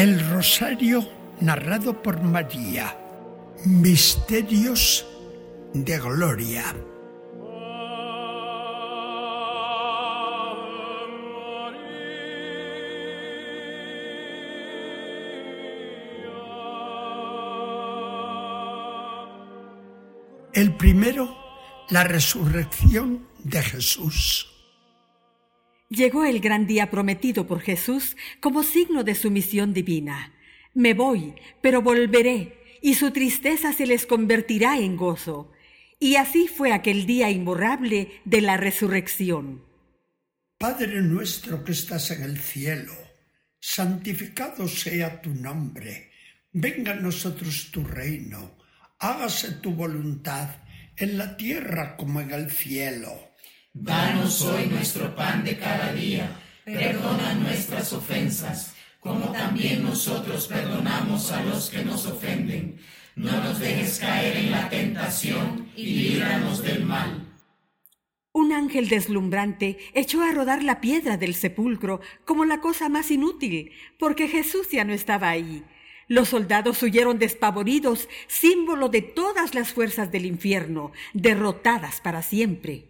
El Rosario narrado por María. Misterios de Gloria. El primero, la resurrección de Jesús. Llegó el gran día prometido por Jesús como signo de su misión divina. Me voy, pero volveré, y su tristeza se les convertirá en gozo. Y así fue aquel día imborrable de la resurrección. Padre nuestro que estás en el cielo, santificado sea tu nombre, venga a nosotros tu reino, hágase tu voluntad en la tierra como en el cielo. Danos hoy nuestro pan de cada día. Perdona nuestras ofensas, como también nosotros perdonamos a los que nos ofenden. No nos dejes caer en la tentación y líbranos del mal. Un ángel deslumbrante echó a rodar la piedra del sepulcro como la cosa más inútil, porque Jesús ya no estaba ahí. Los soldados huyeron despavoridos, símbolo de todas las fuerzas del infierno, derrotadas para siempre.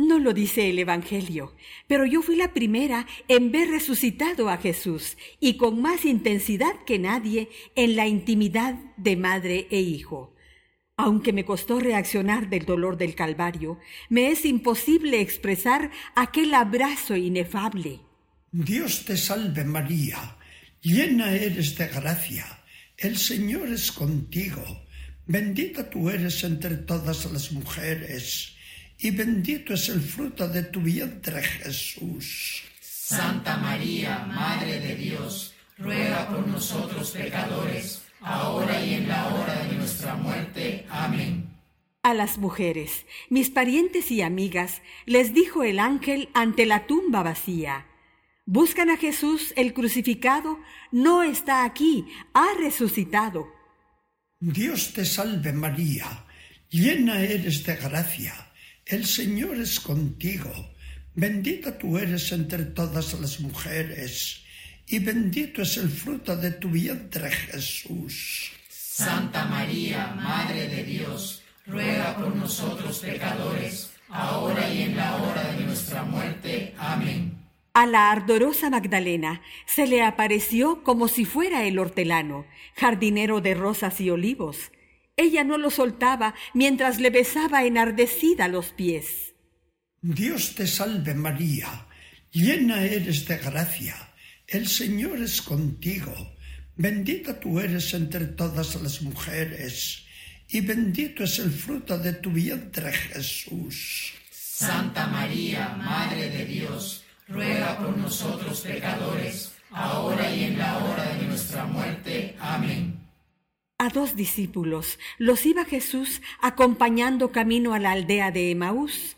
No lo dice el Evangelio, pero yo fui la primera en ver resucitado a Jesús y con más intensidad que nadie en la intimidad de madre e hijo. Aunque me costó reaccionar del dolor del Calvario, me es imposible expresar aquel abrazo inefable. Dios te salve María, llena eres de gracia, el Señor es contigo, bendita tú eres entre todas las mujeres y bendito es el fruto de tu vientre Jesús. Santa María, Madre de Dios, ruega por nosotros pecadores, ahora y en la hora de nuestra muerte. Amén. A las mujeres, mis parientes y amigas, les dijo el ángel ante la tumba vacía. Buscan a Jesús el crucificado, no está aquí, ha resucitado. Dios te salve María, llena eres de gracia el Señor es contigo, bendita tú eres entre todas las mujeres, y bendito es el fruto de tu vientre Jesús. Santa María, Madre de Dios, ruega por nosotros pecadores, ahora y en la hora de nuestra muerte. Amén. A la ardorosa Magdalena se le apareció como si fuera el hortelano, jardinero de rosas y olivos ella no lo soltaba mientras le besaba enardecida los pies. Dios te salve María, llena eres de gracia, el Señor es contigo, bendita tú eres entre todas las mujeres, y bendito es el fruto de tu vientre Jesús. Santa María, Madre de Dios, ruega por nosotros pecadores, ahora y en la hora de nuestra muerte. Amén. A dos discípulos los iba Jesús acompañando camino a la aldea de Emaús,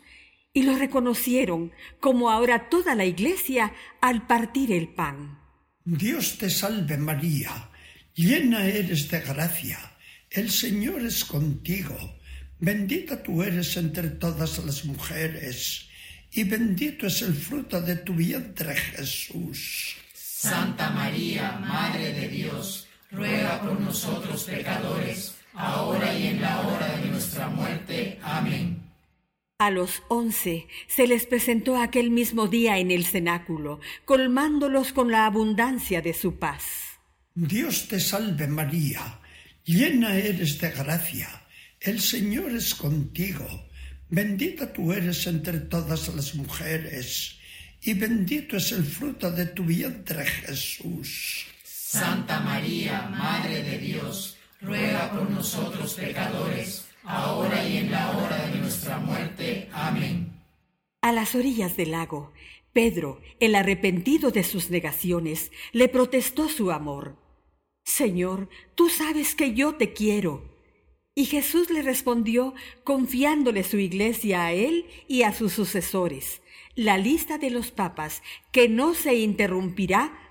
y los reconocieron, como ahora toda la iglesia, al partir el pan. Dios te salve María, llena eres de gracia, el Señor es contigo, bendita tú eres entre todas las mujeres, y bendito es el fruto de tu vientre Jesús. Santa María, Madre de Dios, ruega por nosotros pecadores, ahora y en la hora de nuestra muerte. Amén. A los once se les presentó aquel mismo día en el cenáculo, colmándolos con la abundancia de su paz. Dios te salve María, llena eres de gracia, el Señor es contigo, bendita tú eres entre todas las mujeres, y bendito es el fruto de tu vientre Jesús. Santa María, Madre de Dios, ruega por nosotros pecadores, ahora y en la hora de nuestra muerte. Amén. A las orillas del lago, Pedro, el arrepentido de sus negaciones, le protestó su amor. Señor, tú sabes que yo te quiero. Y Jesús le respondió confiándole su iglesia a él y a sus sucesores, la lista de los papas, que no se interrumpirá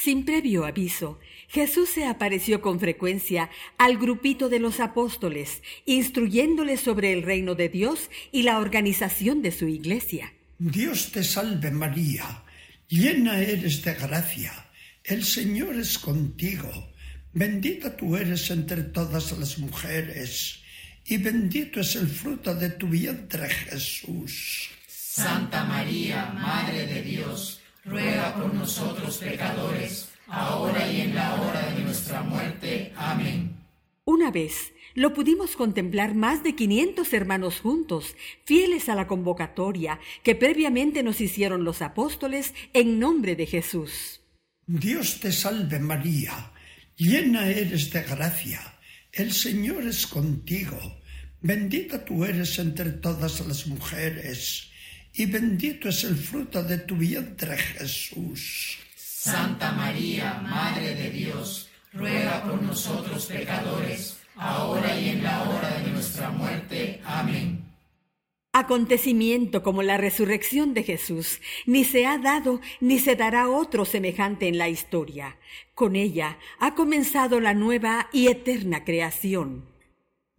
Sin previo aviso, Jesús se apareció con frecuencia al grupito de los apóstoles, instruyéndoles sobre el reino de Dios y la organización de su iglesia. Dios te salve María, llena eres de gracia, el Señor es contigo, bendita tú eres entre todas las mujeres, y bendito es el fruto de tu vientre Jesús. Santa María, Madre de Dios, ruega por nosotros pecadores, ahora y en la hora de nuestra muerte. Amén. Una vez lo pudimos contemplar más de 500 hermanos juntos, fieles a la convocatoria que previamente nos hicieron los apóstoles en nombre de Jesús. Dios te salve María, llena eres de gracia, el Señor es contigo, bendita tú eres entre todas las mujeres, y bendito es el fruto de tu vientre Jesús. Santa María, Madre de Dios, ruega por nosotros pecadores, ahora y en la hora de nuestra muerte. Amén. Acontecimiento como la resurrección de Jesús, ni se ha dado ni se dará otro semejante en la historia. Con ella ha comenzado la nueva y eterna creación.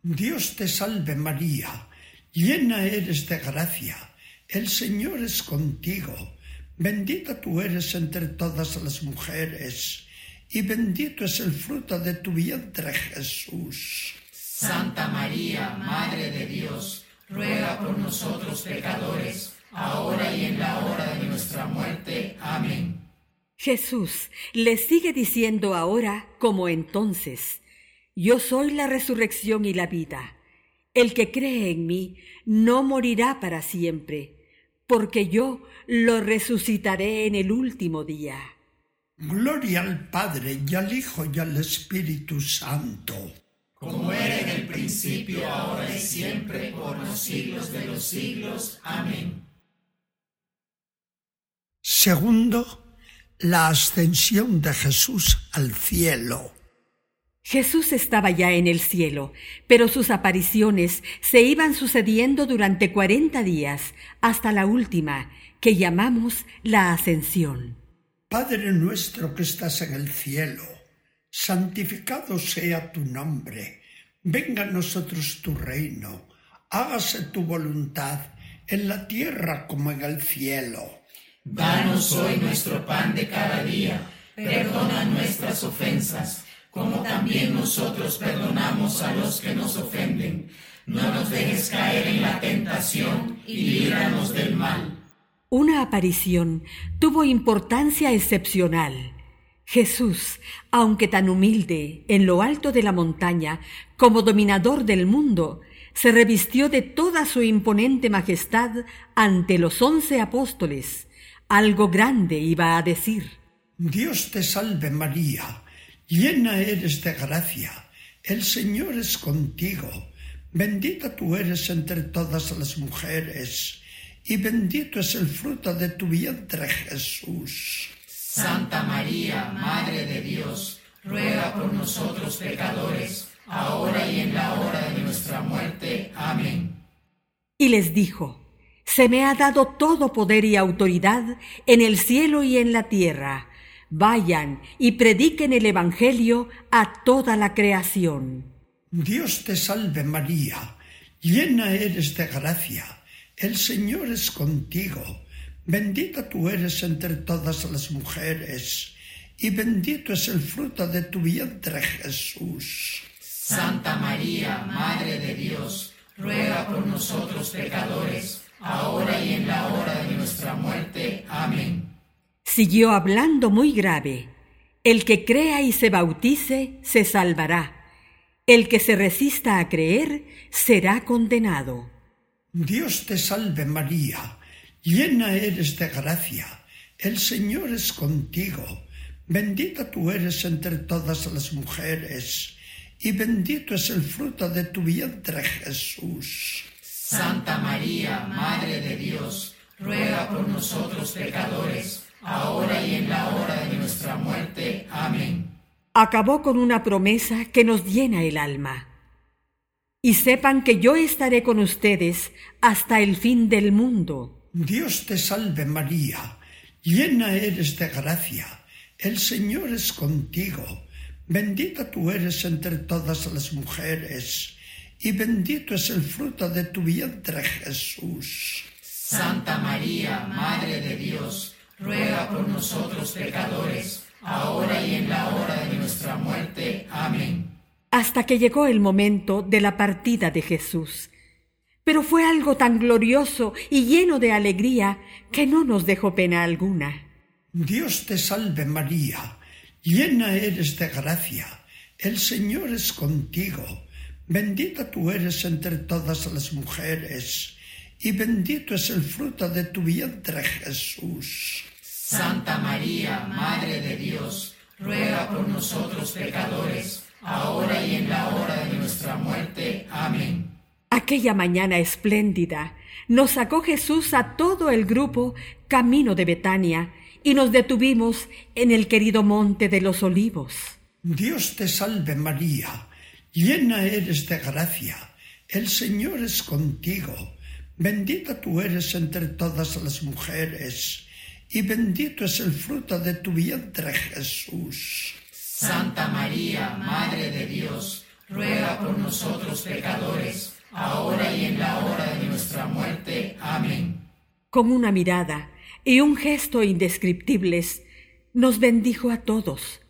Dios te salve María, llena eres de gracia, el Señor es contigo, bendita tú eres entre todas las mujeres, y bendito es el fruto de tu vientre Jesús. Santa María, Madre de Dios, ruega por nosotros pecadores, ahora y en la hora de nuestra muerte. Amén. Jesús le sigue diciendo ahora como entonces, Yo soy la resurrección y la vida. El que cree en mí no morirá para siempre, porque yo lo resucitaré en el último día. Gloria al Padre y al Hijo y al Espíritu Santo como era en el principio, ahora y siempre, por los siglos de los siglos. Amén. Segundo, la ascensión de Jesús al cielo. Jesús estaba ya en el cielo, pero sus apariciones se iban sucediendo durante cuarenta días, hasta la última, que llamamos la ascensión. Padre nuestro que estás en el cielo, santificado sea tu nombre, venga a nosotros tu reino, hágase tu voluntad en la tierra como en el cielo. Danos hoy nuestro pan de cada día, perdona nuestras ofensas, como también nosotros perdonamos a los que nos ofenden. No nos dejes caer en la tentación y líbranos del mal. Una aparición tuvo importancia excepcional. Jesús, aunque tan humilde en lo alto de la montaña como dominador del mundo, se revistió de toda su imponente majestad ante los once apóstoles. Algo grande iba a decir. Dios te salve María, llena eres de gracia, el Señor es contigo, bendita tú eres entre todas las mujeres, y bendito es el fruto de tu vientre Jesús. Santa María, Madre de Dios, ruega por nosotros pecadores, ahora y en la hora de nuestra muerte. Amén. Y les dijo, Se me ha dado todo poder y autoridad en el cielo y en la tierra. Vayan y prediquen el Evangelio a toda la creación. Dios te salve María, llena eres de gracia, el Señor es contigo Bendita tú eres entre todas las mujeres, y bendito es el fruto de tu vientre Jesús. Santa María, Madre de Dios, ruega por nosotros pecadores, ahora y en la hora de nuestra muerte. Amén. Siguió hablando muy grave. El que crea y se bautice, se salvará. El que se resista a creer, será condenado. Dios te salve María llena eres de gracia, el Señor es contigo, bendita tú eres entre todas las mujeres, y bendito es el fruto de tu vientre Jesús. Santa María, Madre de Dios, ruega por nosotros pecadores, ahora y en la hora de nuestra muerte. Amén. Acabó con una promesa que nos llena el alma. Y sepan que yo estaré con ustedes hasta el fin del mundo. Dios te salve María, llena eres de gracia, el Señor es contigo, bendita tú eres entre todas las mujeres, y bendito es el fruto de tu vientre Jesús. Santa María, Madre de Dios, ruega por nosotros pecadores, ahora y en la hora de nuestra muerte. Amén. Hasta que llegó el momento de la partida de Jesús. Pero fue algo tan glorioso y lleno de alegría que no nos dejó pena alguna. Dios te salve María, llena eres de gracia, el Señor es contigo, bendita tú eres entre todas las mujeres, y bendito es el fruto de tu vientre Jesús. Santa María, Madre de Dios, ruega por nosotros pecadores, ahora y en la hora de nuestra muerte. Amén. Aquella mañana espléndida nos sacó Jesús a todo el grupo camino de Betania y nos detuvimos en el querido monte de los olivos. Dios te salve María, llena eres de gracia, el Señor es contigo, bendita tú eres entre todas las mujeres y bendito es el fruto de tu vientre Jesús. Santa María, Madre de Dios, ruega por nosotros pecadores, ahora y en la hora de nuestra muerte. Amén. Con una mirada y un gesto indescriptibles, nos bendijo a todos,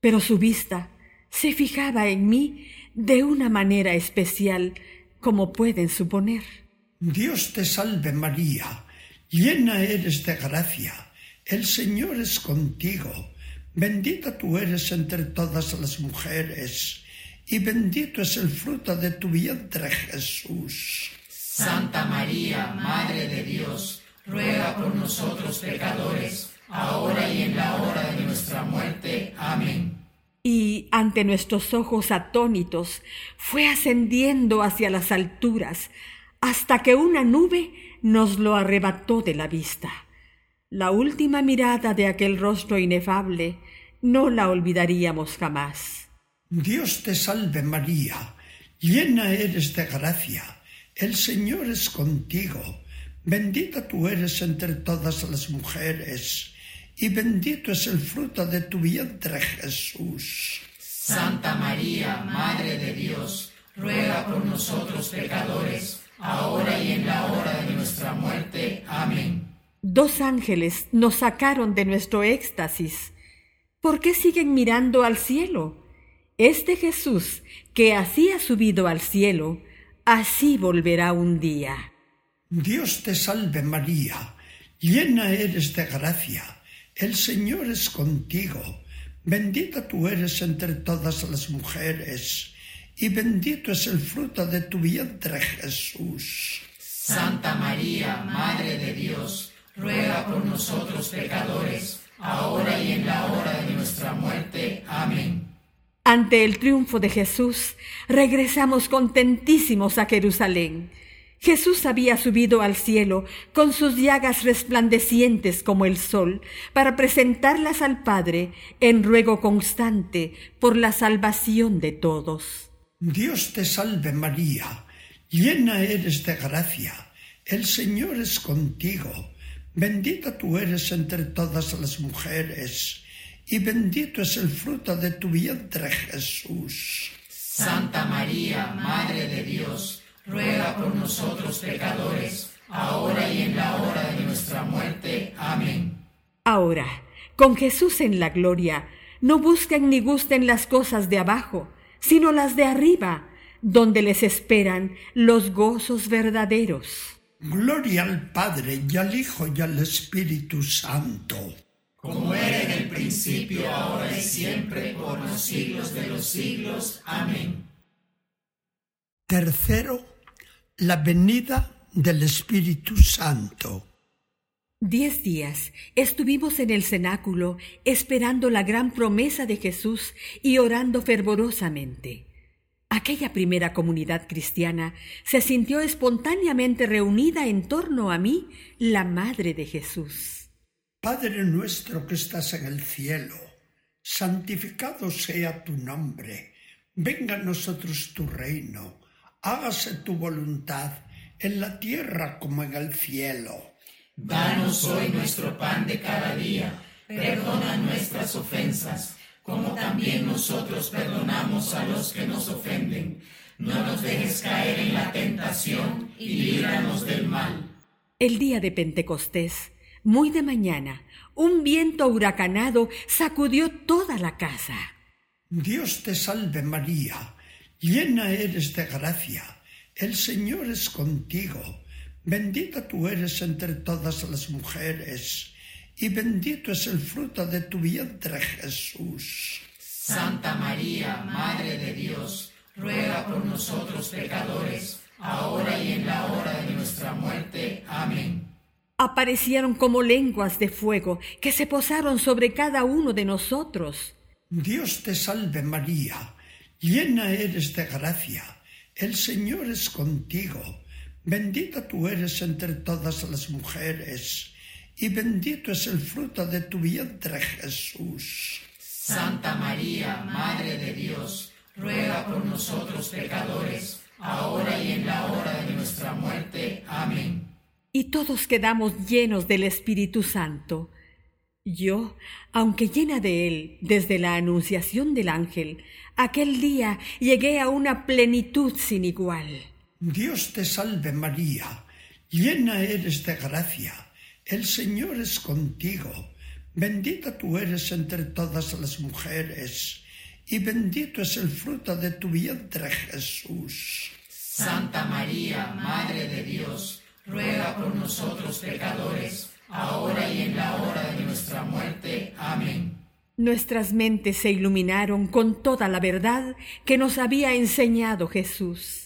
pero su vista se fijaba en mí de una manera especial, como pueden suponer. Dios te salve María Llena eres de gracia, el Señor es contigo, bendita tú eres entre todas las mujeres, y bendito es el fruto de tu vientre Jesús. Santa María, Madre de Dios, ruega por nosotros pecadores, ahora y en la hora de nuestra muerte. Amén. Y ante nuestros ojos atónitos fue ascendiendo hacia las alturas, hasta que una nube nos lo arrebató de la vista. La última mirada de aquel rostro inefable no la olvidaríamos jamás. Dios te salve María, llena eres de gracia, el Señor es contigo, bendita tú eres entre todas las mujeres, y bendito es el fruto de tu vientre Jesús. Santa María, Madre de Dios, ruega por nosotros pecadores, ahora y en la hora de nuestra muerte. Amén. Dos ángeles nos sacaron de nuestro éxtasis. ¿Por qué siguen mirando al cielo? Este Jesús, que así ha subido al cielo, así volverá un día. Dios te salve María, llena eres de gracia, el Señor es contigo, bendita tú eres entre todas las mujeres y bendito es el fruto de tu vientre Jesús. Santa María, Madre de Dios, ruega por nosotros pecadores, ahora y en la hora de nuestra muerte. Amén. Ante el triunfo de Jesús, regresamos contentísimos a Jerusalén. Jesús había subido al cielo con sus llagas resplandecientes como el sol, para presentarlas al Padre en ruego constante por la salvación de todos. Dios te salve María, llena eres de gracia, el Señor es contigo, bendita tú eres entre todas las mujeres, y bendito es el fruto de tu vientre Jesús. Santa María, Madre de Dios, ruega por nosotros pecadores, ahora y en la hora de nuestra muerte. Amén. Ahora, con Jesús en la gloria, no busquen ni gusten las cosas de abajo, sino las de arriba, donde les esperan los gozos verdaderos. Gloria al Padre y al Hijo y al Espíritu Santo. Como era en el principio, ahora y siempre, por los siglos de los siglos. Amén. Tercero, la venida del Espíritu Santo. Diez días estuvimos en el cenáculo esperando la gran promesa de Jesús y orando fervorosamente. Aquella primera comunidad cristiana se sintió espontáneamente reunida en torno a mí, la Madre de Jesús. Padre nuestro que estás en el cielo, santificado sea tu nombre, venga a nosotros tu reino, hágase tu voluntad en la tierra como en el cielo. Danos hoy nuestro pan de cada día, perdona nuestras ofensas como también nosotros perdonamos a los que nos ofenden. No nos dejes caer en la tentación y líbranos del mal. El día de Pentecostés, muy de mañana, un viento huracanado sacudió toda la casa. Dios te salve María, llena eres de gracia, el Señor es contigo, bendita tú eres entre todas las mujeres y bendito es el fruto de tu vientre Jesús. Santa María, Madre de Dios, ruega por nosotros pecadores, ahora y en la hora de nuestra muerte. Amén. Aparecieron como lenguas de fuego que se posaron sobre cada uno de nosotros. Dios te salve María, llena eres de gracia, el Señor es contigo, bendita tú eres entre todas las mujeres y bendito es el fruto de tu vientre Jesús. Santa María, Madre de Dios, ruega por nosotros pecadores, ahora y en la hora de nuestra muerte. Amén. Y todos quedamos llenos del Espíritu Santo. Yo, aunque llena de él desde la anunciación del ángel, aquel día llegué a una plenitud sin igual. Dios te salve María, llena eres de gracia el Señor es contigo, bendita tú eres entre todas las mujeres, y bendito es el fruto de tu vientre Jesús. Santa María, Madre de Dios, ruega por nosotros pecadores, ahora y en la hora de nuestra muerte. Amén. Nuestras mentes se iluminaron con toda la verdad que nos había enseñado Jesús.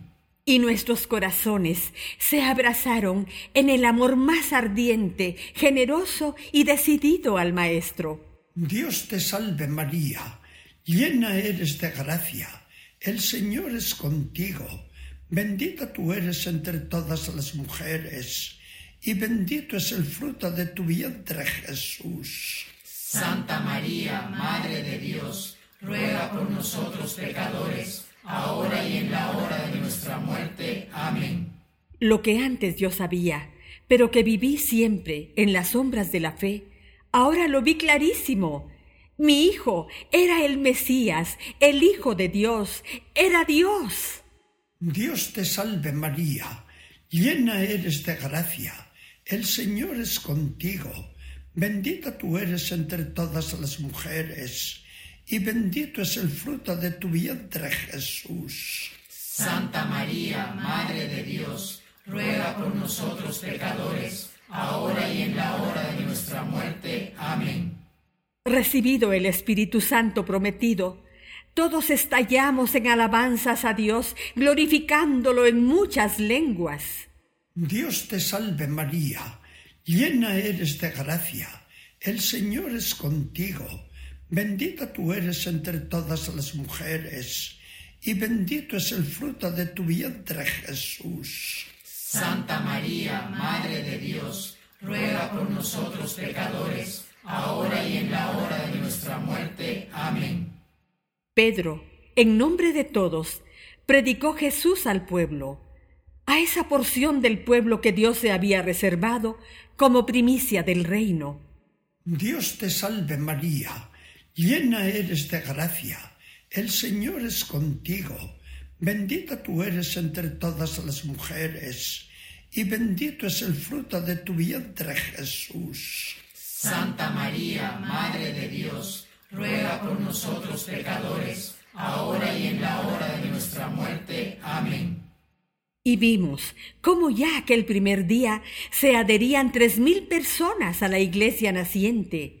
Y nuestros corazones se abrazaron en el amor más ardiente, generoso y decidido al Maestro. Dios te salve María llena eres de gracia, el Señor es contigo, bendita tú eres entre todas las mujeres, y bendito es el fruto de tu vientre Jesús. Santa María, Madre de Dios, ruega por nosotros pecadores, ahora y en la hora de nuestra muerte. Amén. Lo que antes yo sabía, pero que viví siempre en las sombras de la fe, ahora lo vi clarísimo mi hijo era el Mesías, el Hijo de Dios, era Dios. Dios te salve María, llena eres de gracia, el Señor es contigo, bendita tú eres entre todas las mujeres, y bendito es el fruto de tu vientre Jesús. Santa María, Madre de Dios, ruega por nosotros pecadores, ahora y en la hora de nuestra muerte. Amén recibido el Espíritu Santo prometido, todos estallamos en alabanzas a Dios, glorificándolo en muchas lenguas. Dios te salve María, llena eres de gracia, el Señor es contigo, bendita tú eres entre todas las mujeres, y bendito es el fruto de tu vientre Jesús. Santa María, Madre de Dios, ruega por nosotros pecadores, ahora y en la hora de nuestra muerte. Amén. Pedro, en nombre de todos, predicó Jesús al pueblo, a esa porción del pueblo que Dios se había reservado como primicia del reino. Dios te salve María, llena eres de gracia, el Señor es contigo, bendita tú eres entre todas las mujeres, y bendito es el fruto de tu vientre Jesús. Santa María, Madre de Dios, ruega por nosotros pecadores, ahora y en la hora de nuestra muerte. Amén. Y vimos cómo ya aquel primer día se adherían tres mil personas a la iglesia naciente.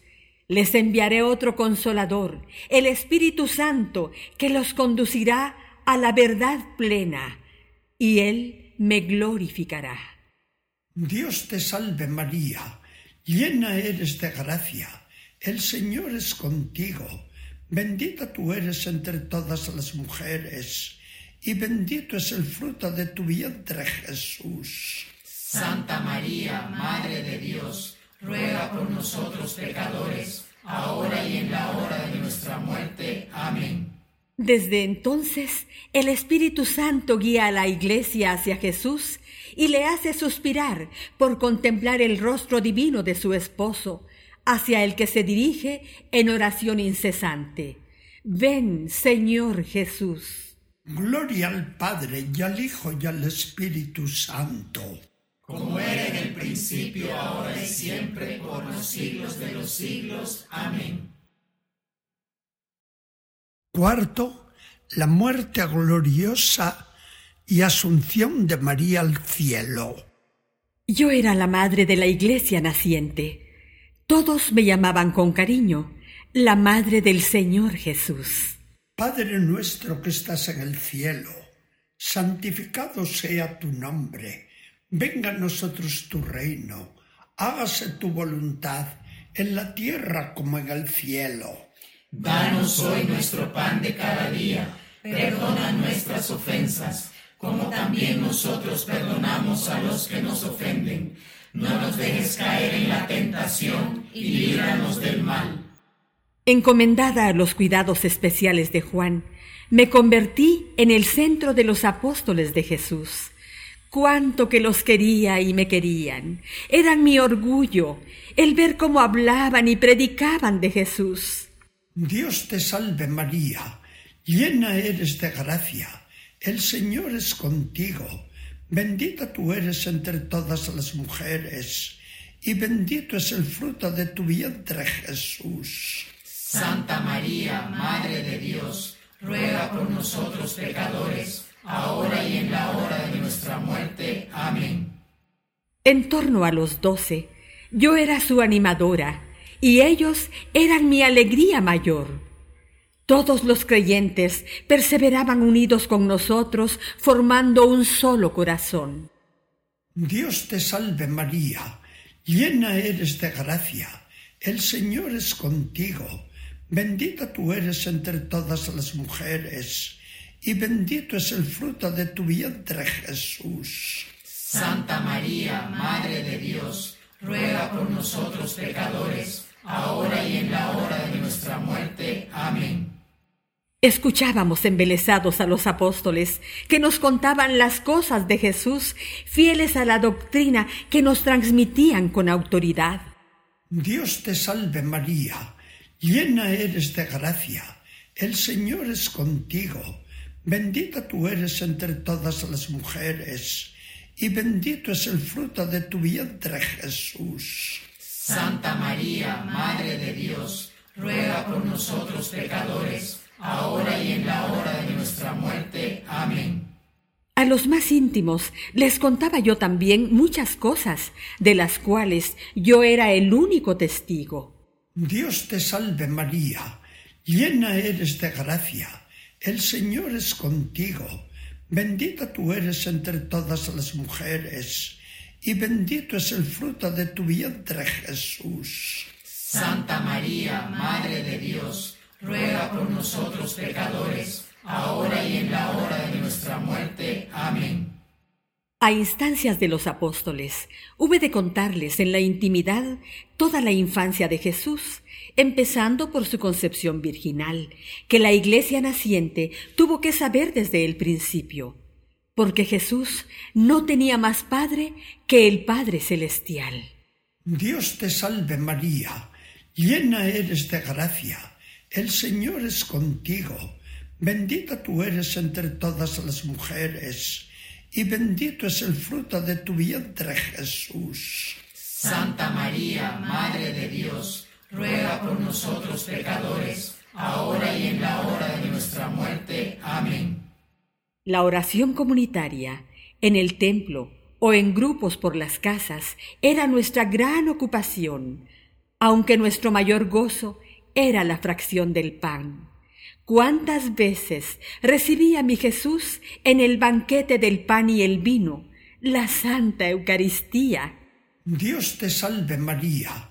Les enviaré otro consolador, el Espíritu Santo, que los conducirá a la verdad plena, y Él me glorificará. Dios te salve María, llena eres de gracia, el Señor es contigo, bendita tú eres entre todas las mujeres y bendito es el fruto de tu vientre Jesús. Santa María, Madre de Dios, ruega por nosotros pecadores, ahora y en la hora de nuestra muerte. Amén. Desde entonces, el Espíritu Santo guía a la Iglesia hacia Jesús y le hace suspirar por contemplar el rostro divino de su esposo, hacia el que se dirige en oración incesante. Ven, Señor Jesús. Gloria al Padre y al Hijo y al Espíritu Santo. Como era en el principio, ahora y siempre, por los siglos de los siglos. Amén. Cuarto, la muerte gloriosa y asunción de María al cielo. Yo era la madre de la iglesia naciente. Todos me llamaban con cariño la madre del Señor Jesús. Padre nuestro que estás en el cielo, santificado sea tu nombre, venga a nosotros tu reino, hágase tu voluntad en la tierra como en el cielo. Danos hoy nuestro pan de cada día, perdona nuestras ofensas, como también nosotros perdonamos a los que nos ofenden. No nos dejes caer en la tentación y líbranos del mal Encomendada a los cuidados especiales de Juan, me convertí en el centro de los apóstoles de Jesús. Cuánto que los quería y me querían. Eran mi orgullo el ver cómo hablaban y predicaban de Jesús. Dios te salve María, llena eres de gracia, el Señor es contigo, bendita tú eres entre todas las mujeres, y bendito es el fruto de tu vientre Jesús. Santa María, Madre de Dios, ruega por nosotros pecadores, ahora y en la hora de nuestra muerte. Amén. En torno a los doce, yo era su animadora, y ellos eran mi alegría mayor. Todos los creyentes perseveraban unidos con nosotros, formando un solo corazón. Dios te salve María, llena eres de gracia, el Señor es contigo Bendita tú eres entre todas las mujeres, y bendito es el fruto de tu vientre Jesús. Santa María, Madre de Dios, ruega por nosotros pecadores, ahora y en la hora de nuestra muerte. Amén. Escuchábamos embelesados a los apóstoles que nos contaban las cosas de Jesús, fieles a la doctrina que nos transmitían con autoridad. Dios te salve María llena eres de gracia, el Señor es contigo, bendita tú eres entre todas las mujeres, y bendito es el fruto de tu vientre Jesús. Santa María, Madre de Dios, ruega por nosotros pecadores, ahora y en la hora de nuestra muerte. Amén. A los más íntimos les contaba yo también muchas cosas, de las cuales yo era el único testigo. Dios te salve María, llena eres de gracia, el Señor es contigo, bendita tú eres entre todas las mujeres, y bendito es el fruto de tu vientre Jesús. Santa María, Madre de Dios, ruega por nosotros pecadores, ahora y en la hora de nuestra muerte. Amén. A instancias de los apóstoles, hube de contarles en la intimidad toda la infancia de Jesús, empezando por su concepción virginal, que la iglesia naciente tuvo que saber desde el principio. porque Jesús no tenía más Padre que el Padre Celestial. Dios te salve María, llena eres de gracia, el Señor es contigo, bendita tú eres entre todas las mujeres, y bendito es el fruto de tu vientre Jesús. Santa María, Madre de Dios, ruega por nosotros pecadores, ahora y en la hora de nuestra muerte. Amén. La oración comunitaria en el templo o en grupos por las casas era nuestra gran ocupación, aunque nuestro mayor gozo era la fracción del pan. ¿Cuántas veces recibía mi Jesús en el banquete del pan y el vino, la Santa Eucaristía? Dios te salve María,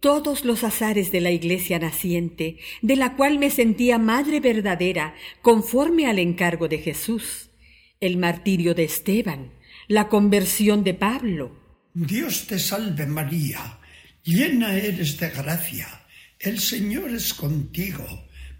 todos los azares de la iglesia naciente, de la cual me sentía madre verdadera, conforme al encargo de Jesús, el martirio de Esteban, la conversión de Pablo. Dios te salve María, llena eres de gracia, el Señor es contigo,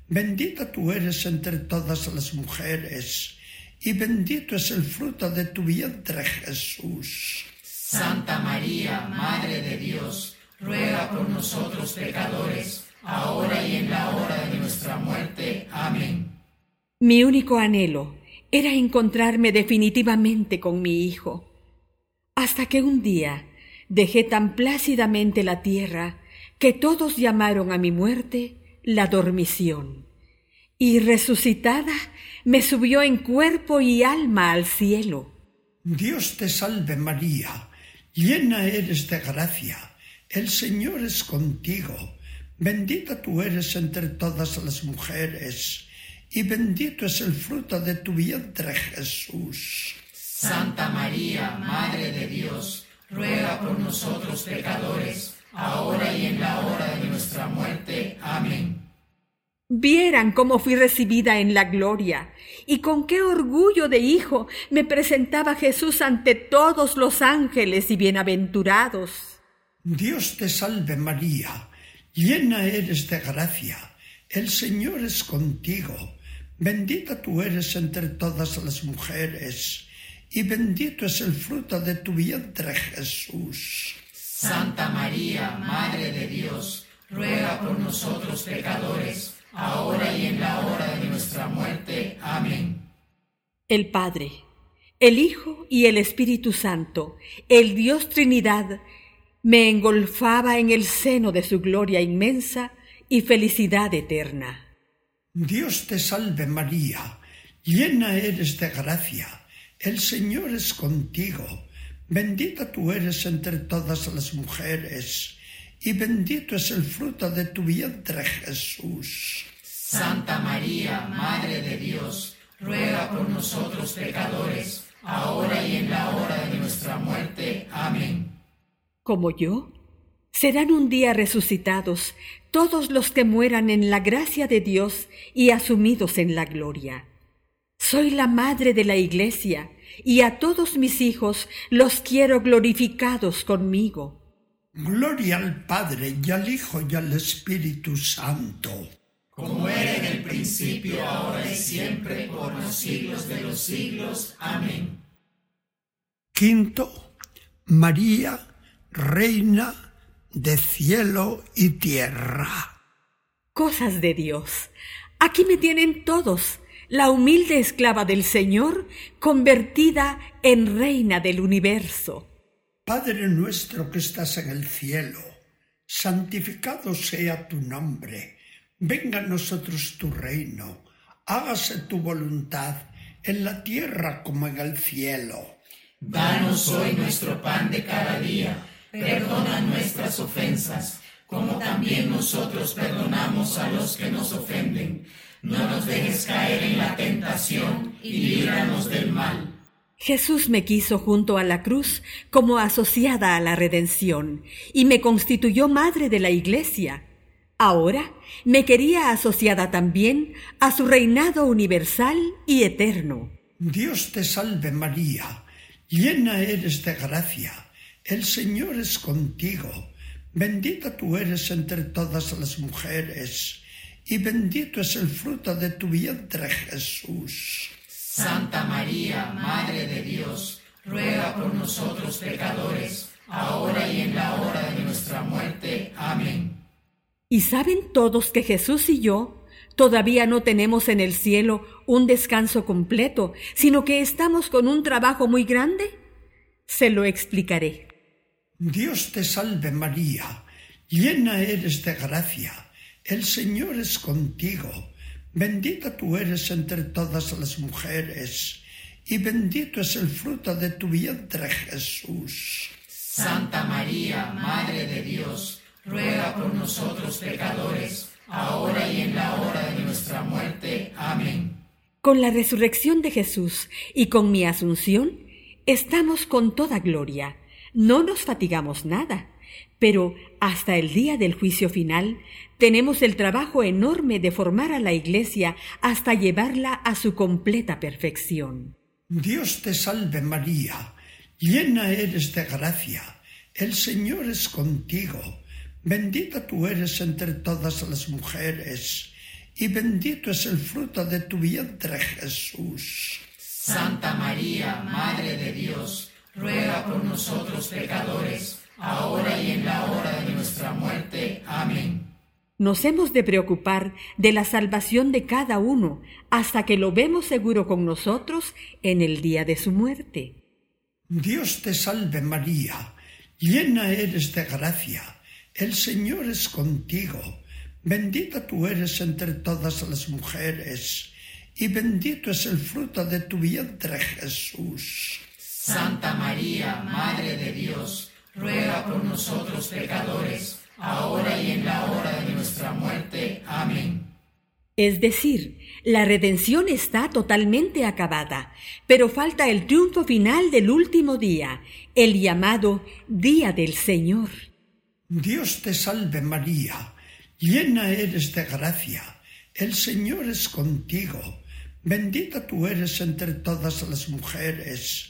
bendita tú eres entre todas las mujeres, y bendito es el fruto de tu vientre Jesús. Santa María, Madre de Dios, ruega por nosotros pecadores, ahora y en la hora de nuestra muerte. Amén. Mi único anhelo era encontrarme definitivamente con mi hijo, hasta que un día dejé tan plácidamente la tierra que todos llamaron a mi muerte la dormición, y resucitada me subió en cuerpo y alma al cielo. Dios te salve María, llena eres de gracia el Señor es contigo, bendita tú eres entre todas las mujeres, y bendito es el fruto de tu vientre Jesús. Santa María, Madre de Dios, ruega por nosotros pecadores, ahora y en la hora de nuestra muerte. Amén. Vieran cómo fui recibida en la gloria, y con qué orgullo de hijo me presentaba Jesús ante todos los ángeles y bienaventurados. Dios te salve María, llena eres de gracia, el Señor es contigo, bendita tú eres entre todas las mujeres, y bendito es el fruto de tu vientre Jesús. Santa María, Madre de Dios, ruega por nosotros pecadores, ahora y en la hora de nuestra muerte. Amén. El Padre, el Hijo y el Espíritu Santo, el Dios Trinidad, me engolfaba en el seno de su gloria inmensa y felicidad eterna. Dios te salve María, llena eres de gracia, el Señor es contigo, bendita tú eres entre todas las mujeres, y bendito es el fruto de tu vientre Jesús. Santa María, Madre de Dios, ruega por nosotros pecadores, ahora y en la hora de nuestra muerte. Amén como yo? Serán un día resucitados todos los que mueran en la gracia de Dios y asumidos en la gloria. Soy la madre de la Iglesia y a todos mis hijos los quiero glorificados conmigo. Gloria al Padre y al Hijo y al Espíritu Santo. Como era en el principio, ahora y siempre, por los siglos de los siglos. Amén. Quinto, María reina de cielo y tierra. Cosas de Dios. Aquí me tienen todos, la humilde esclava del Señor, convertida en reina del universo. Padre nuestro que estás en el cielo, santificado sea tu nombre, venga a nosotros tu reino, hágase tu voluntad en la tierra como en el cielo. Danos hoy nuestro pan de cada día perdona nuestras ofensas, como también nosotros perdonamos a los que nos ofenden. No nos dejes caer en la tentación y líbranos del mal. Jesús me quiso junto a la cruz como asociada a la redención y me constituyó madre de la Iglesia. Ahora me quería asociada también a su reinado universal y eterno. Dios te salve María, llena eres de gracia, el Señor es contigo, bendita tú eres entre todas las mujeres, y bendito es el fruto de tu vientre Jesús. Santa María, Madre de Dios, ruega por nosotros pecadores, ahora y en la hora de nuestra muerte. Amén. ¿Y saben todos que Jesús y yo todavía no tenemos en el cielo un descanso completo, sino que estamos con un trabajo muy grande? Se lo explicaré. Dios te salve María, llena eres de gracia, el Señor es contigo, bendita tú eres entre todas las mujeres, y bendito es el fruto de tu vientre Jesús. Santa María, Madre de Dios, ruega por nosotros pecadores, ahora y en la hora de nuestra muerte. Amén. Con la resurrección de Jesús y con mi asunción, estamos con toda gloria. No nos fatigamos nada, pero hasta el día del juicio final tenemos el trabajo enorme de formar a la Iglesia hasta llevarla a su completa perfección. Dios te salve María, llena eres de gracia, el Señor es contigo Bendita tú eres entre todas las mujeres, y bendito es el fruto de tu vientre Jesús. Santa María, Madre de Dios, ruega por nosotros pecadores, ahora y en la hora de nuestra muerte. Amén. Nos hemos de preocupar de la salvación de cada uno hasta que lo vemos seguro con nosotros en el día de su muerte. Dios te salve María, llena eres de gracia el Señor es contigo, bendita tú eres entre todas las mujeres, y bendito es el fruto de tu vientre Jesús. Santa María, Madre de Dios, ruega por nosotros pecadores, ahora y en la hora de nuestra muerte. Amén. Es decir, la redención está totalmente acabada, pero falta el triunfo final del último día, el llamado Día del Señor. Dios te salve María, llena eres de gracia, el Señor es contigo, bendita tú eres entre todas las mujeres,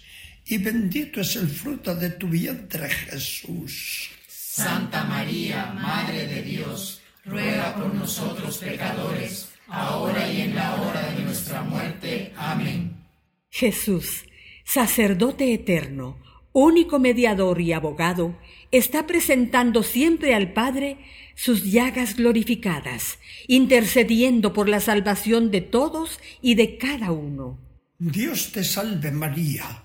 y bendito es el fruto de tu vientre Jesús. Santa María, Madre de Dios, ruega por nosotros pecadores, ahora y en la hora de nuestra muerte. Amén. Jesús, sacerdote eterno, único mediador y abogado, está presentando siempre al Padre sus llagas glorificadas, intercediendo por la salvación de todos y de cada uno. Dios te salve María,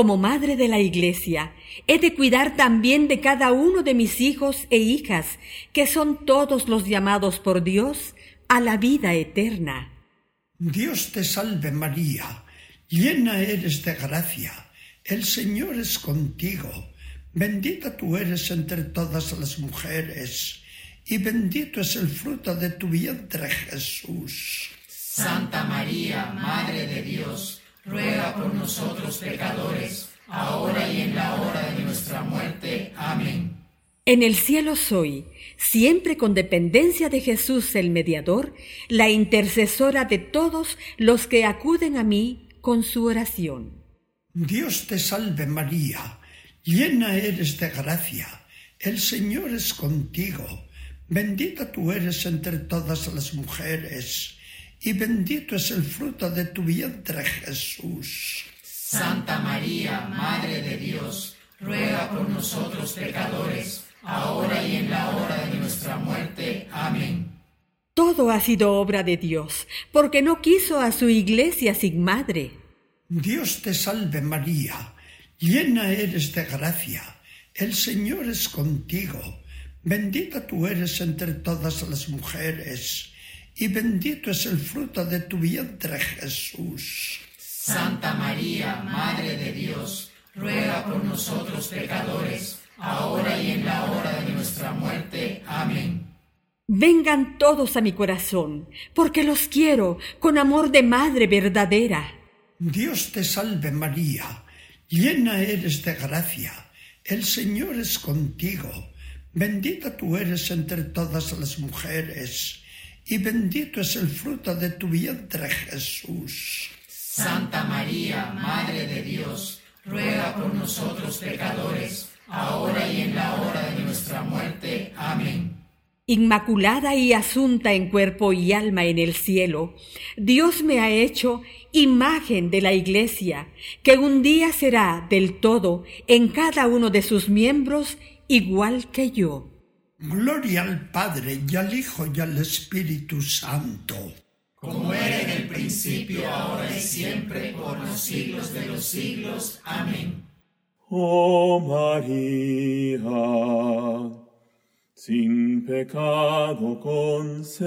como madre de la Iglesia, he de cuidar también de cada uno de mis hijos e hijas, que son todos los llamados por Dios a la vida eterna. Dios te salve María, llena eres de gracia, el Señor es contigo, bendita tú eres entre todas las mujeres, y bendito es el fruto de tu vientre Jesús. Santa María, Madre de Dios, ruega por nosotros pecadores, ahora y en la hora de nuestra muerte. Amén. En el cielo soy, siempre con dependencia de Jesús el mediador, la intercesora de todos los que acuden a mí con su oración. Dios te salve María, llena eres de gracia, el Señor es contigo Bendita tú eres entre todas las mujeres, y bendito es el fruto de tu vientre Jesús. Santa María, Madre de Dios, ruega por nosotros pecadores, ahora y en la hora de nuestra muerte. Amén. Todo ha sido obra de Dios, porque no quiso a su iglesia sin madre. Dios te salve María, llena eres de gracia, el Señor es contigo Bendita tú eres entre todas las mujeres, y bendito es el fruto de tu vientre Jesús. Santa María, Madre de Dios, ruega por nosotros pecadores, ahora y en la hora de nuestra muerte. Amén. Vengan todos a mi corazón, porque los quiero con amor de madre verdadera. Dios te salve María, llena eres de gracia, el Señor es contigo, bendita tú eres entre todas las mujeres, y bendito es el fruto de tu vientre Jesús. Santa María, Madre de Dios, ruega por nosotros pecadores, ahora y en la hora de nuestra muerte. Amén. Inmaculada y asunta en cuerpo y alma en el cielo, Dios me ha hecho imagen de la Iglesia, que un día será del todo en cada uno de sus miembros igual que yo. Gloria al Padre y al Hijo y al Espíritu Santo. Como era en el principio, ahora y siempre, por los siglos de los siglos. Amén. Oh María sin pecado concebida,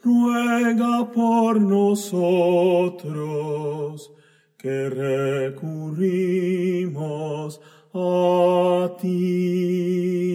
ruega por nosotros que recurrimos a ti.